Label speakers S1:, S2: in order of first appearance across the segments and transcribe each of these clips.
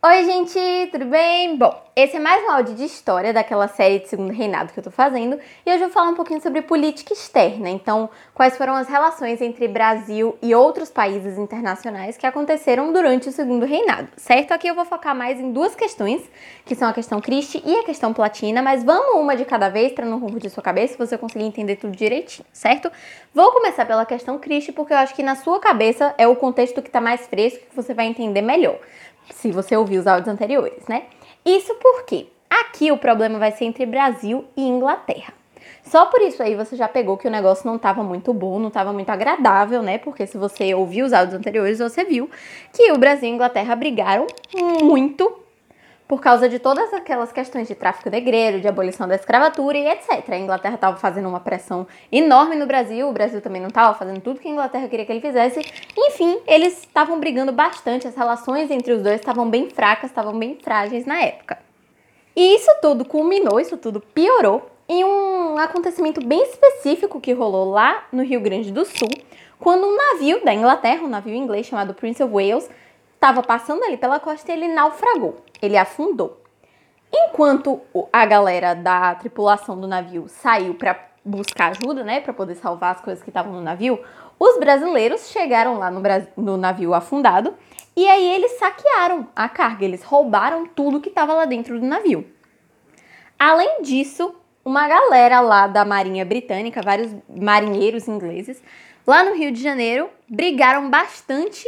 S1: Oi, gente, tudo bem? Bom, esse é mais um áudio de história daquela série de Segundo Reinado que eu tô fazendo e hoje eu vou falar um pouquinho sobre política externa. Então, quais foram as relações entre Brasil e outros países internacionais que aconteceram durante o Segundo Reinado, certo? Aqui eu vou focar mais em duas questões, que são a questão Christie e a questão Platina, mas vamos uma de cada vez para não confundir sua cabeça e você conseguir entender tudo direitinho, certo? Vou começar pela questão Christie porque eu acho que na sua cabeça é o contexto que tá mais fresco que você vai entender melhor se você ouvir os áudios anteriores, né? Isso porque aqui o problema vai ser entre Brasil e Inglaterra. Só por isso aí você já pegou que o negócio não estava muito bom, não estava muito agradável, né? Porque se você ouviu os áudios anteriores, você viu que o Brasil e a Inglaterra brigaram muito por causa de todas aquelas questões de tráfico negreiro, de abolição da escravatura e etc. A Inglaterra estava fazendo uma pressão enorme no Brasil, o Brasil também não estava fazendo tudo que a Inglaterra queria que ele fizesse. Enfim, eles estavam brigando bastante, as relações entre os dois estavam bem fracas, estavam bem frágeis na época. E isso tudo culminou, isso tudo piorou em um acontecimento bem específico que rolou lá no Rio Grande do Sul, quando um navio da Inglaterra, um navio inglês chamado Prince of Wales, estava passando ali pela costa e ele naufragou, ele afundou. Enquanto a galera da tripulação do navio saiu para buscar ajuda, né, para poder salvar as coisas que estavam no navio, os brasileiros chegaram lá no, no, navio afundado e aí eles saquearam a carga, eles roubaram tudo que estava lá dentro do navio. Além disso, uma galera lá da Marinha Britânica, vários marinheiros ingleses, lá no Rio de Janeiro, brigaram bastante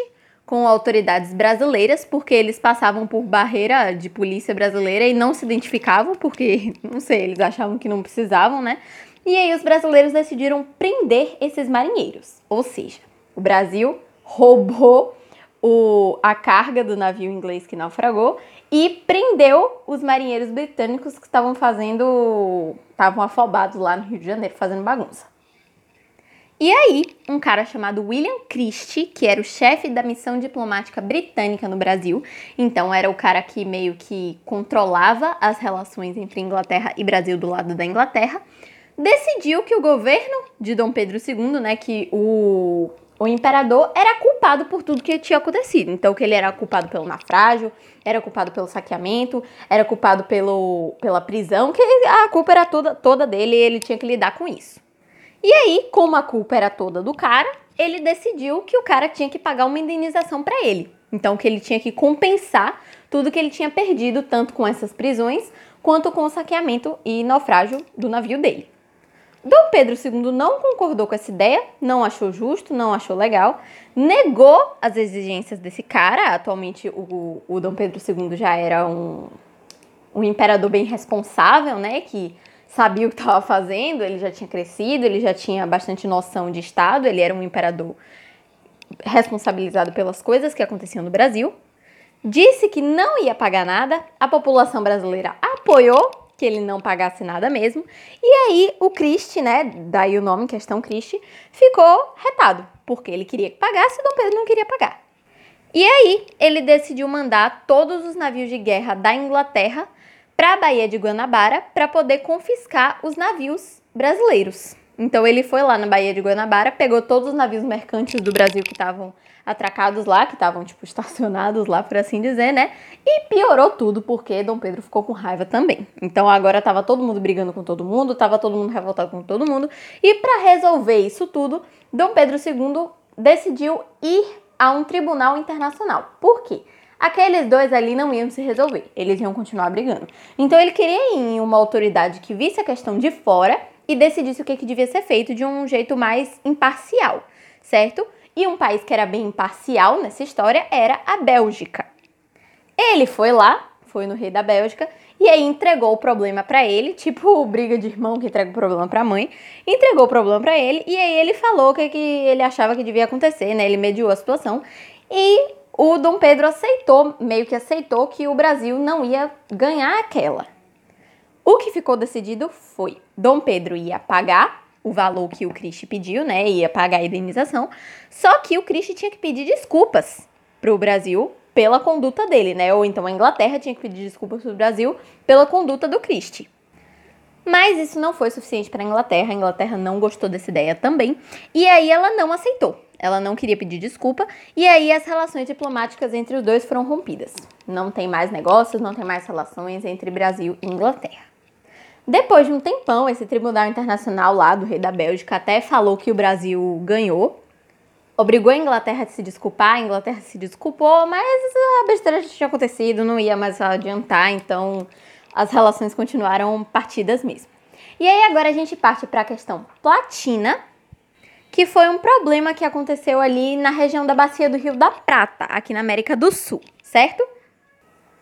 S1: com autoridades brasileiras, porque eles passavam por barreira de polícia brasileira e não se identificavam, porque, não sei, eles achavam que não precisavam, né? E aí os brasileiros decidiram prender esses marinheiros. Ou seja, o Brasil roubou o, a carga do navio inglês que naufragou e prendeu os marinheiros britânicos que estavam fazendo. estavam afobados lá no Rio de Janeiro fazendo bagunça. E aí, um cara chamado William Christie, que era o chefe da missão diplomática britânica no Brasil, então era o cara que meio que controlava as relações entre Inglaterra e Brasil do lado da Inglaterra, decidiu que o governo de Dom Pedro II, né, que o, o imperador era culpado por tudo que tinha acontecido. Então, que ele era culpado pelo naufrágio, era culpado pelo saqueamento, era culpado pelo, pela prisão, que a culpa era toda, toda dele e ele tinha que lidar com isso. E aí, como a culpa era toda do cara, ele decidiu que o cara tinha que pagar uma indenização para ele. Então, que ele tinha que compensar tudo que ele tinha perdido, tanto com essas prisões, quanto com o saqueamento e naufrágio do navio dele. Dom Pedro II não concordou com essa ideia, não achou justo, não achou legal, negou as exigências desse cara. Atualmente, o, o Dom Pedro II já era um, um imperador bem responsável, né? Que sabia o que estava fazendo, ele já tinha crescido, ele já tinha bastante noção de Estado, ele era um imperador responsabilizado pelas coisas que aconteciam no Brasil. Disse que não ia pagar nada, a população brasileira apoiou que ele não pagasse nada mesmo. E aí o Christie, né, daí o nome, questão Christie, ficou retado, porque ele queria que pagasse e Dom Pedro não queria pagar. E aí ele decidiu mandar todos os navios de guerra da Inglaterra para a Baía de Guanabara para poder confiscar os navios brasileiros. Então ele foi lá na Baía de Guanabara, pegou todos os navios mercantes do Brasil que estavam atracados lá, que estavam tipo estacionados lá, por assim dizer, né? E piorou tudo porque Dom Pedro ficou com raiva também. Então agora tava todo mundo brigando com todo mundo, tava todo mundo revoltado com todo mundo. E para resolver isso tudo, Dom Pedro II decidiu ir a um tribunal internacional. Por quê? Aqueles dois ali não iam se resolver, eles iam continuar brigando. Então ele queria ir em uma autoridade que visse a questão de fora e decidisse o que, que devia ser feito de um jeito mais imparcial, certo? E um país que era bem imparcial nessa história era a Bélgica. Ele foi lá, foi no rei da Bélgica e aí entregou o problema para ele, tipo briga de irmão que entrega o problema para mãe, entregou o problema para ele e aí ele falou o que, que ele achava que devia acontecer, né? Ele mediou a situação e o Dom Pedro aceitou, meio que aceitou que o Brasil não ia ganhar aquela. O que ficou decidido foi: Dom Pedro ia pagar o valor que o Cristi pediu, né? Ia pagar a indenização. Só que o Cristi tinha que pedir desculpas para o Brasil pela conduta dele, né? Ou então a Inglaterra tinha que pedir desculpas para o Brasil pela conduta do Cristi. Mas isso não foi suficiente para a Inglaterra. A Inglaterra não gostou dessa ideia também. E aí ela não aceitou. Ela não queria pedir desculpa, e aí as relações diplomáticas entre os dois foram rompidas. Não tem mais negócios, não tem mais relações entre Brasil e Inglaterra. Depois de um tempão, esse Tribunal Internacional lá do rei da Bélgica até falou que o Brasil ganhou, obrigou a Inglaterra a se desculpar, a Inglaterra se desculpou, mas a besteira já tinha acontecido, não ia mais adiantar, então as relações continuaram partidas mesmo. E aí agora a gente parte para a questão platina, que foi um problema que aconteceu ali na região da bacia do Rio da Prata, aqui na América do Sul, certo?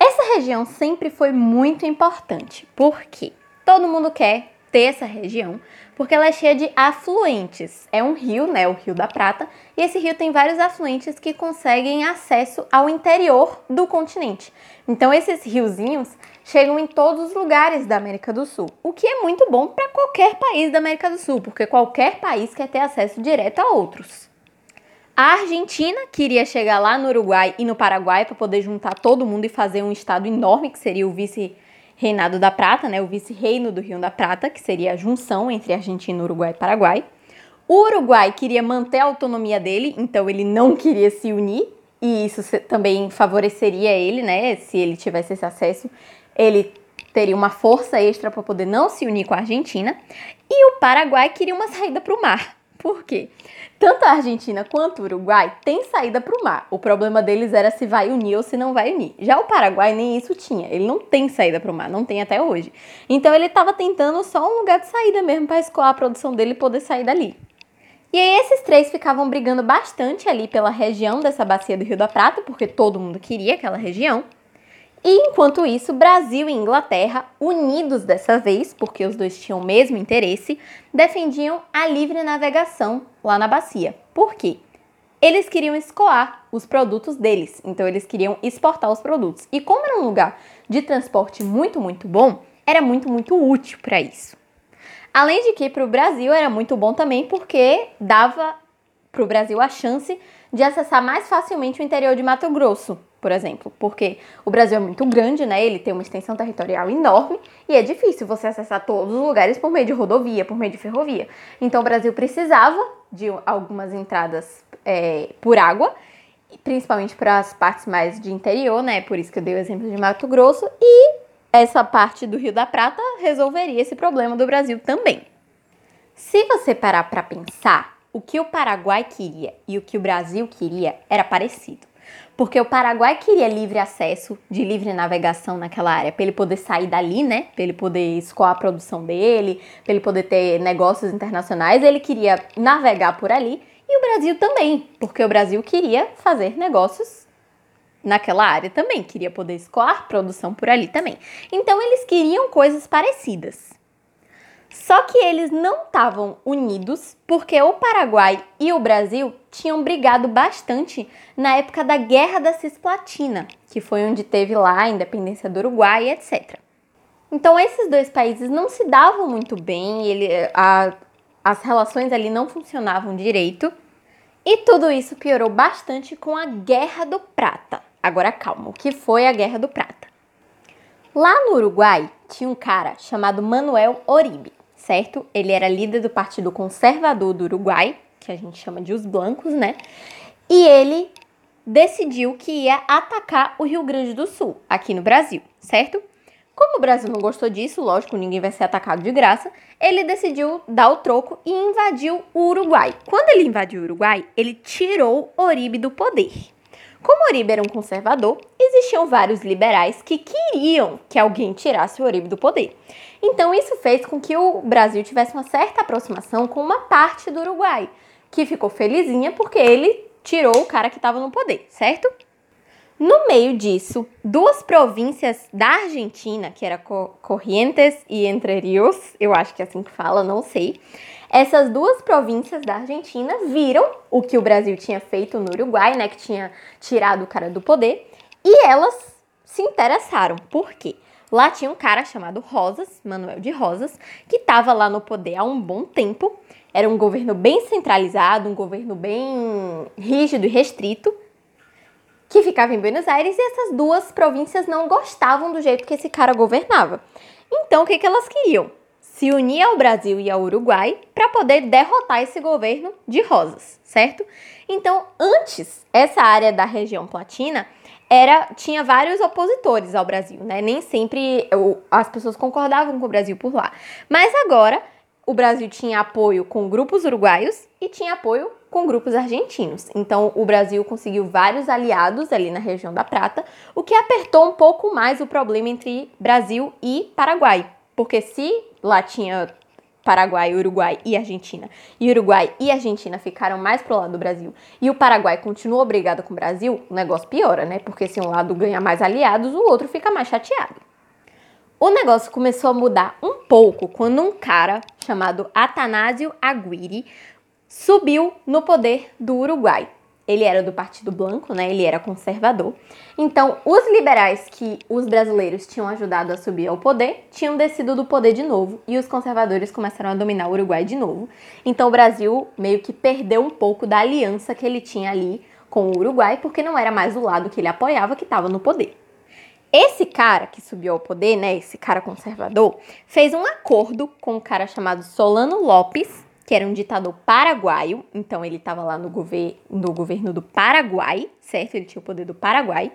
S1: Essa região sempre foi muito importante, porque todo mundo quer ter essa região, porque ela é cheia de afluentes. É um rio, né, o Rio da Prata, e esse rio tem vários afluentes que conseguem acesso ao interior do continente. Então esses riozinhos chegam em todos os lugares da América do Sul, o que é muito bom para qualquer país da América do Sul, porque qualquer país quer ter acesso direto a outros. A Argentina queria chegar lá no Uruguai e no Paraguai para poder juntar todo mundo e fazer um estado enorme que seria o vice Reinado da Prata, né, o vice-reino do Rio da Prata, que seria a junção entre Argentina, Uruguai e Paraguai. O Uruguai queria manter a autonomia dele, então ele não queria se unir, e isso também favoreceria ele, né, se ele tivesse esse acesso, ele teria uma força extra para poder não se unir com a Argentina. E o Paraguai queria uma saída para o mar. Por quê? Tanto a Argentina quanto o Uruguai têm saída para o mar. O problema deles era se vai unir ou se não vai unir. Já o Paraguai nem isso tinha. Ele não tem saída para o mar, não tem até hoje. Então ele estava tentando só um lugar de saída mesmo para escoar a produção dele e poder sair dali. E aí esses três ficavam brigando bastante ali pela região dessa bacia do Rio da Prata, porque todo mundo queria aquela região. E enquanto isso, Brasil e Inglaterra, unidos dessa vez, porque os dois tinham o mesmo interesse, defendiam a livre navegação lá na bacia. Por quê? Eles queriam escoar os produtos deles, então eles queriam exportar os produtos. E como era um lugar de transporte muito, muito bom, era muito, muito útil para isso. Além de que para o Brasil era muito bom também porque dava para o Brasil a chance de acessar mais facilmente o interior de Mato Grosso, por exemplo, porque o Brasil é muito grande, né? Ele tem uma extensão territorial enorme e é difícil você acessar todos os lugares por meio de rodovia, por meio de ferrovia. Então o Brasil precisava de algumas entradas é, por água, principalmente para as partes mais de interior, né? Por isso que eu dei o exemplo de Mato Grosso e essa parte do Rio da Prata resolveria esse problema do Brasil também. Se você parar para pensar, o que o Paraguai queria e o que o Brasil queria era parecido. Porque o Paraguai queria livre acesso, de livre navegação naquela área, para ele poder sair dali, né? Para ele poder escoar a produção dele, para ele poder ter negócios internacionais. Ele queria navegar por ali. E o Brasil também, porque o Brasil queria fazer negócios naquela área também, queria poder escoar produção por ali também. Então eles queriam coisas parecidas. Só que eles não estavam unidos porque o Paraguai e o Brasil tinham brigado bastante na época da Guerra da Cisplatina, que foi onde teve lá a independência do Uruguai, etc. Então esses dois países não se davam muito bem, ele, a, as relações ali não funcionavam direito. E tudo isso piorou bastante com a Guerra do Prata. Agora calma, o que foi a Guerra do Prata? Lá no Uruguai tinha um cara chamado Manuel Oribe certo? Ele era líder do Partido Conservador do Uruguai, que a gente chama de os blancos, né? E ele decidiu que ia atacar o Rio Grande do Sul, aqui no Brasil, certo? Como o Brasil não gostou disso, lógico, ninguém vai ser atacado de graça, ele decidiu dar o troco e invadiu o Uruguai. Quando ele invadiu o Uruguai, ele tirou Oribe do poder. Como Oribe era um conservador, existiam vários liberais que queriam que alguém tirasse o Oribe do poder. Então isso fez com que o Brasil tivesse uma certa aproximação com uma parte do Uruguai, que ficou felizinha porque ele tirou o cara que estava no poder, certo? No meio disso, duas províncias da Argentina, que era Corrientes e Entre Rios, eu acho que é assim que fala, não sei, essas duas províncias da Argentina viram o que o Brasil tinha feito no Uruguai, né, que tinha tirado o cara do poder, e elas se interessaram. Por quê? Lá tinha um cara chamado Rosas, Manuel de Rosas, que estava lá no poder há um bom tempo. Era um governo bem centralizado, um governo bem rígido e restrito, que ficava em Buenos Aires e essas duas províncias não gostavam do jeito que esse cara governava. Então, o que, que elas queriam? se unir ao Brasil e ao Uruguai para poder derrotar esse governo de rosas, certo? Então, antes, essa área da região platina era tinha vários opositores ao Brasil, né? Nem sempre as pessoas concordavam com o Brasil por lá. Mas agora o Brasil tinha apoio com grupos uruguaios e tinha apoio com grupos argentinos. Então, o Brasil conseguiu vários aliados ali na região da Prata, o que apertou um pouco mais o problema entre Brasil e Paraguai. Porque se lá tinha Paraguai, Uruguai e Argentina, e Uruguai e Argentina ficaram mais pro lado do Brasil, e o Paraguai continua obrigado com o Brasil, o negócio piora, né? Porque se um lado ganha mais aliados, o outro fica mais chateado. O negócio começou a mudar um pouco quando um cara chamado Atanásio Aguirre subiu no poder do Uruguai. Ele era do Partido Blanco, né? Ele era conservador. Então, os liberais que os brasileiros tinham ajudado a subir ao poder tinham descido do poder de novo e os conservadores começaram a dominar o Uruguai de novo. Então, o Brasil meio que perdeu um pouco da aliança que ele tinha ali com o Uruguai, porque não era mais o lado que ele apoiava que estava no poder. Esse cara que subiu ao poder, né, esse cara conservador, fez um acordo com um cara chamado Solano Lopes, que era um ditador paraguaio, então ele estava lá no, gover no governo do Paraguai, certo? Ele tinha o poder do Paraguai.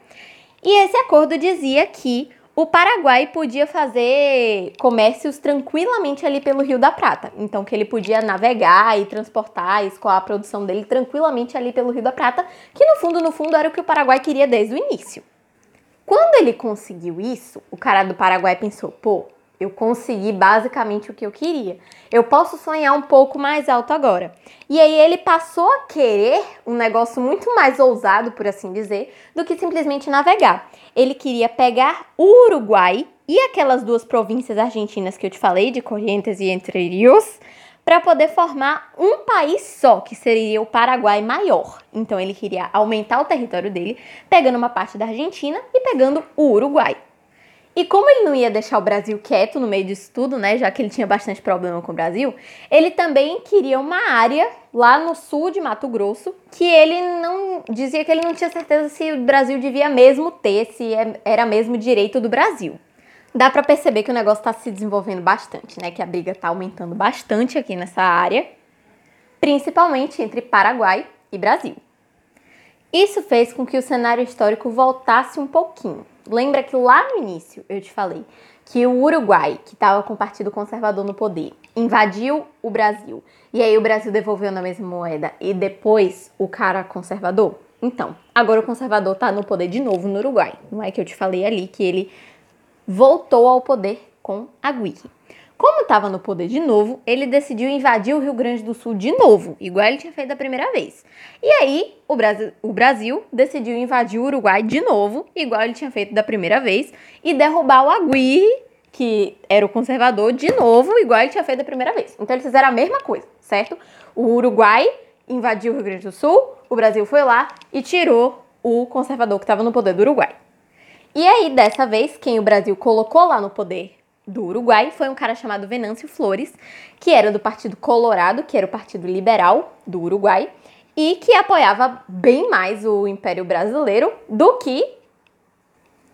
S1: E esse acordo dizia que o Paraguai podia fazer comércios tranquilamente ali pelo Rio da Prata. Então, que ele podia navegar e transportar, escoar a produção dele tranquilamente ali pelo Rio da Prata, que no fundo, no fundo, era o que o Paraguai queria desde o início. Quando ele conseguiu isso, o cara do Paraguai pensou: pô, eu consegui basicamente o que eu queria. Eu posso sonhar um pouco mais alto agora. E aí ele passou a querer um negócio muito mais ousado, por assim dizer, do que simplesmente navegar. Ele queria pegar o Uruguai e aquelas duas províncias argentinas que eu te falei, de Corrientes e Entre Rios, para poder formar um país só, que seria o Paraguai maior. Então ele queria aumentar o território dele, pegando uma parte da Argentina e pegando o Uruguai. E como ele não ia deixar o Brasil quieto no meio disso tudo, né, já que ele tinha bastante problema com o Brasil, ele também queria uma área lá no sul de Mato Grosso que ele não dizia que ele não tinha certeza se o Brasil devia mesmo ter, se é, era mesmo direito do Brasil. Dá para perceber que o negócio está se desenvolvendo bastante, né, que a briga está aumentando bastante aqui nessa área, principalmente entre Paraguai e Brasil. Isso fez com que o cenário histórico voltasse um pouquinho. Lembra que lá no início eu te falei que o Uruguai, que estava com o Partido Conservador no poder, invadiu o Brasil. E aí o Brasil devolveu na mesma moeda e depois o cara conservador? Então, agora o conservador está no poder de novo no Uruguai. Não é que eu te falei ali que ele voltou ao poder com a Guirre. Como estava no poder de novo, ele decidiu invadir o Rio Grande do Sul de novo, igual ele tinha feito da primeira vez. E aí, o Brasil, o Brasil decidiu invadir o Uruguai de novo, igual ele tinha feito da primeira vez, e derrubar o Aguirre, que era o conservador, de novo, igual ele tinha feito da primeira vez. Então, eles fizeram a mesma coisa, certo? O Uruguai invadiu o Rio Grande do Sul, o Brasil foi lá e tirou o conservador que estava no poder do Uruguai. E aí, dessa vez, quem o Brasil colocou lá no poder do Uruguai foi um cara chamado Venâncio Flores, que era do Partido Colorado, que era o Partido Liberal do Uruguai, e que apoiava bem mais o Império Brasileiro do que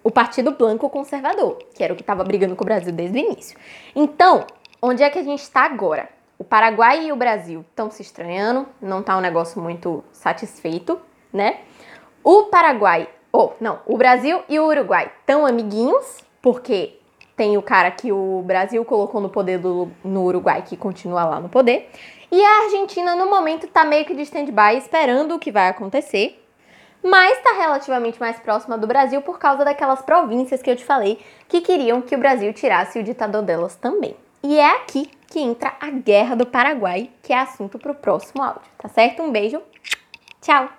S1: o Partido Blanco Conservador, que era o que estava brigando com o Brasil desde o início. Então, onde é que a gente está agora? O Paraguai e o Brasil estão se estranhando, não está um negócio muito satisfeito, né? O Paraguai, oh, não, o Brasil e o Uruguai estão amiguinhos, porque tem o cara que o Brasil colocou no poder do, no Uruguai, que continua lá no poder. E a Argentina, no momento, está meio que de stand-by, esperando o que vai acontecer. Mas está relativamente mais próxima do Brasil por causa daquelas províncias que eu te falei que queriam que o Brasil tirasse o ditador delas também. E é aqui que entra a Guerra do Paraguai, que é assunto para o próximo áudio, tá certo? Um beijo, tchau!